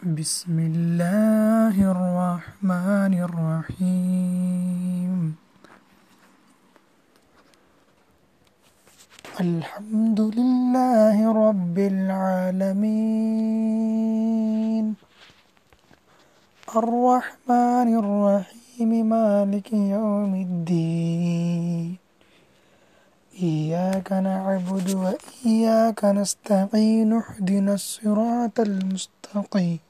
بسم الله الرحمن الرحيم الحمد لله رب العالمين الرحمن الرحيم مالك يوم الدين إياك نعبد وإياك نستعين، اهدنا الصراط المستقيم۔